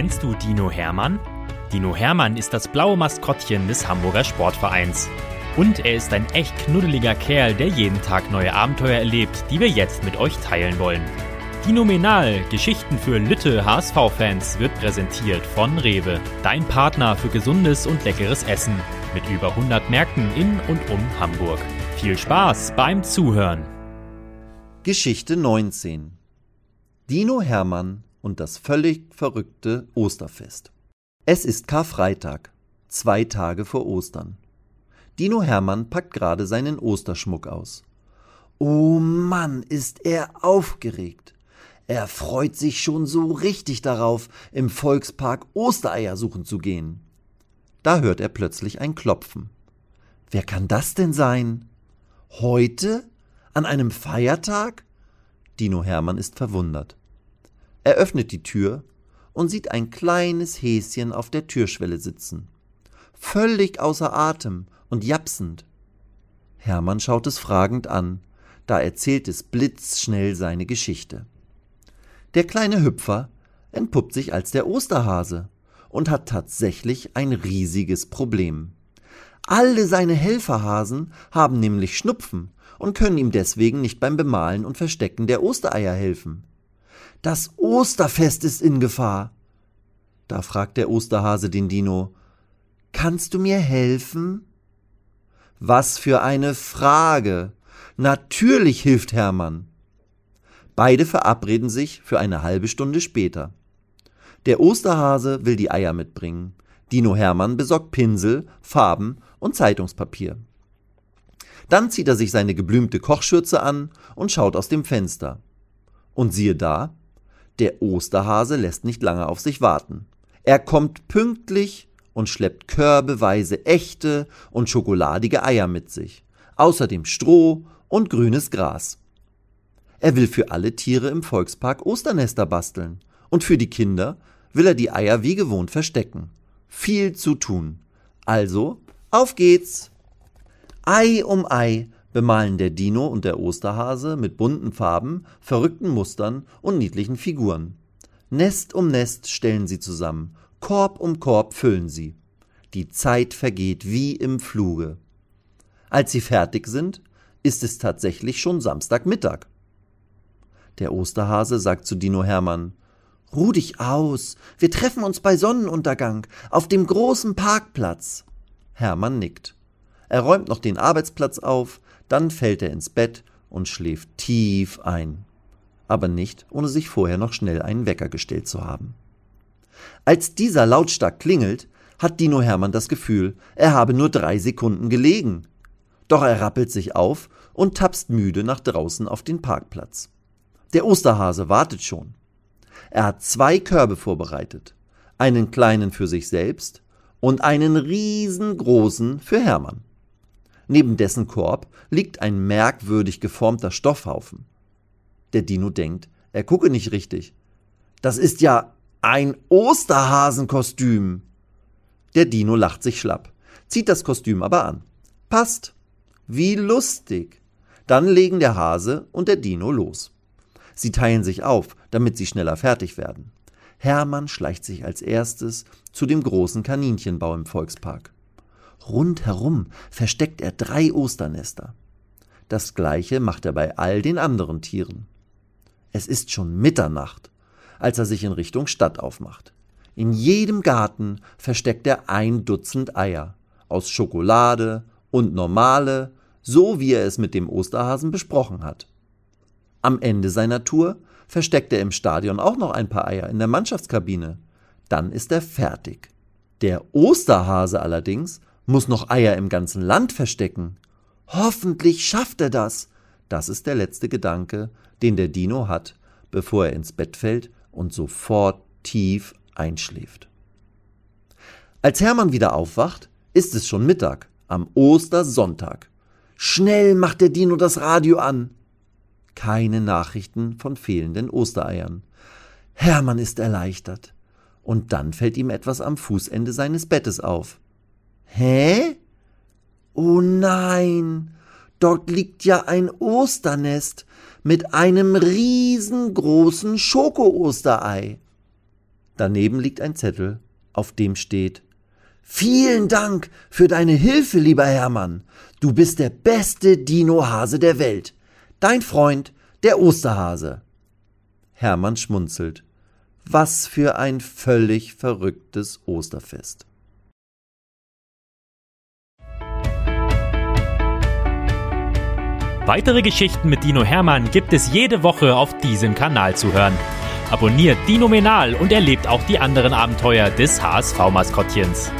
Kennst du Dino Hermann? Dino Hermann ist das blaue Maskottchen des Hamburger Sportvereins. Und er ist ein echt knuddeliger Kerl, der jeden Tag neue Abenteuer erlebt, die wir jetzt mit euch teilen wollen. Dinominal, Geschichten für Lütte HSV-Fans, wird präsentiert von Rewe, dein Partner für gesundes und leckeres Essen, mit über 100 Märkten in und um Hamburg. Viel Spaß beim Zuhören. Geschichte 19 Dino Hermann und das völlig verrückte Osterfest. Es ist Karfreitag, zwei Tage vor Ostern. Dino Hermann packt gerade seinen Osterschmuck aus. Oh Mann, ist er aufgeregt. Er freut sich schon so richtig darauf, im Volkspark Ostereier suchen zu gehen. Da hört er plötzlich ein Klopfen. Wer kann das denn sein? Heute? An einem Feiertag? Dino Hermann ist verwundert. Er öffnet die Tür und sieht ein kleines Häschen auf der Türschwelle sitzen. Völlig außer Atem und japsend. Hermann schaut es fragend an, da erzählt es blitzschnell seine Geschichte. Der kleine Hüpfer entpuppt sich als der Osterhase und hat tatsächlich ein riesiges Problem. Alle seine Helferhasen haben nämlich Schnupfen und können ihm deswegen nicht beim Bemalen und Verstecken der Ostereier helfen. Das Osterfest ist in Gefahr. Da fragt der Osterhase den Dino, Kannst du mir helfen? Was für eine Frage. Natürlich hilft Hermann. Beide verabreden sich für eine halbe Stunde später. Der Osterhase will die Eier mitbringen. Dino Hermann besorgt Pinsel, Farben und Zeitungspapier. Dann zieht er sich seine geblümte Kochschürze an und schaut aus dem Fenster. Und siehe da, der Osterhase lässt nicht lange auf sich warten. Er kommt pünktlich und schleppt körbeweise echte und schokoladige Eier mit sich, außerdem Stroh und grünes Gras. Er will für alle Tiere im Volkspark Osternester basteln und für die Kinder will er die Eier wie gewohnt verstecken. Viel zu tun. Also, auf geht's! Ei um Ei bemalen der Dino und der Osterhase mit bunten Farben, verrückten Mustern und niedlichen Figuren. Nest um Nest stellen sie zusammen, Korb um Korb füllen sie. Die Zeit vergeht wie im Fluge. Als sie fertig sind, ist es tatsächlich schon Samstagmittag. Der Osterhase sagt zu Dino Hermann Ruh dich aus, wir treffen uns bei Sonnenuntergang auf dem großen Parkplatz. Hermann nickt. Er räumt noch den Arbeitsplatz auf, dann fällt er ins Bett und schläft tief ein. Aber nicht, ohne sich vorher noch schnell einen Wecker gestellt zu haben. Als dieser lautstark klingelt, hat Dino Hermann das Gefühl, er habe nur drei Sekunden gelegen. Doch er rappelt sich auf und tapst müde nach draußen auf den Parkplatz. Der Osterhase wartet schon. Er hat zwei Körbe vorbereitet, einen kleinen für sich selbst und einen riesengroßen für Hermann. Neben dessen Korb liegt ein merkwürdig geformter Stoffhaufen. Der Dino denkt, er gucke nicht richtig. Das ist ja ein Osterhasenkostüm. Der Dino lacht sich schlapp, zieht das Kostüm aber an. Passt. Wie lustig. Dann legen der Hase und der Dino los. Sie teilen sich auf, damit sie schneller fertig werden. Hermann schleicht sich als erstes zu dem großen Kaninchenbau im Volkspark. Rundherum versteckt er drei Osternester. Das gleiche macht er bei all den anderen Tieren. Es ist schon Mitternacht, als er sich in Richtung Stadt aufmacht. In jedem Garten versteckt er ein Dutzend Eier aus Schokolade und normale, so wie er es mit dem Osterhasen besprochen hat. Am Ende seiner Tour versteckt er im Stadion auch noch ein paar Eier in der Mannschaftskabine. Dann ist er fertig. Der Osterhase allerdings muss noch Eier im ganzen Land verstecken. Hoffentlich schafft er das. Das ist der letzte Gedanke, den der Dino hat, bevor er ins Bett fällt und sofort tief einschläft. Als Hermann wieder aufwacht, ist es schon Mittag, am Ostersonntag. Schnell macht der Dino das Radio an. Keine Nachrichten von fehlenden Ostereiern. Hermann ist erleichtert. Und dann fällt ihm etwas am Fußende seines Bettes auf. Hä? Oh nein, dort liegt ja ein Osternest mit einem riesengroßen Schoko-Osterei. Daneben liegt ein Zettel, auf dem steht Vielen Dank für deine Hilfe, lieber Hermann. Du bist der beste Dinohase der Welt. Dein Freund, der Osterhase. Hermann schmunzelt. Was für ein völlig verrücktes Osterfest. Weitere Geschichten mit Dino Hermann gibt es jede Woche auf diesem Kanal zu hören. Abonniert Dino Menal und erlebt auch die anderen Abenteuer des HSV-Maskottchens.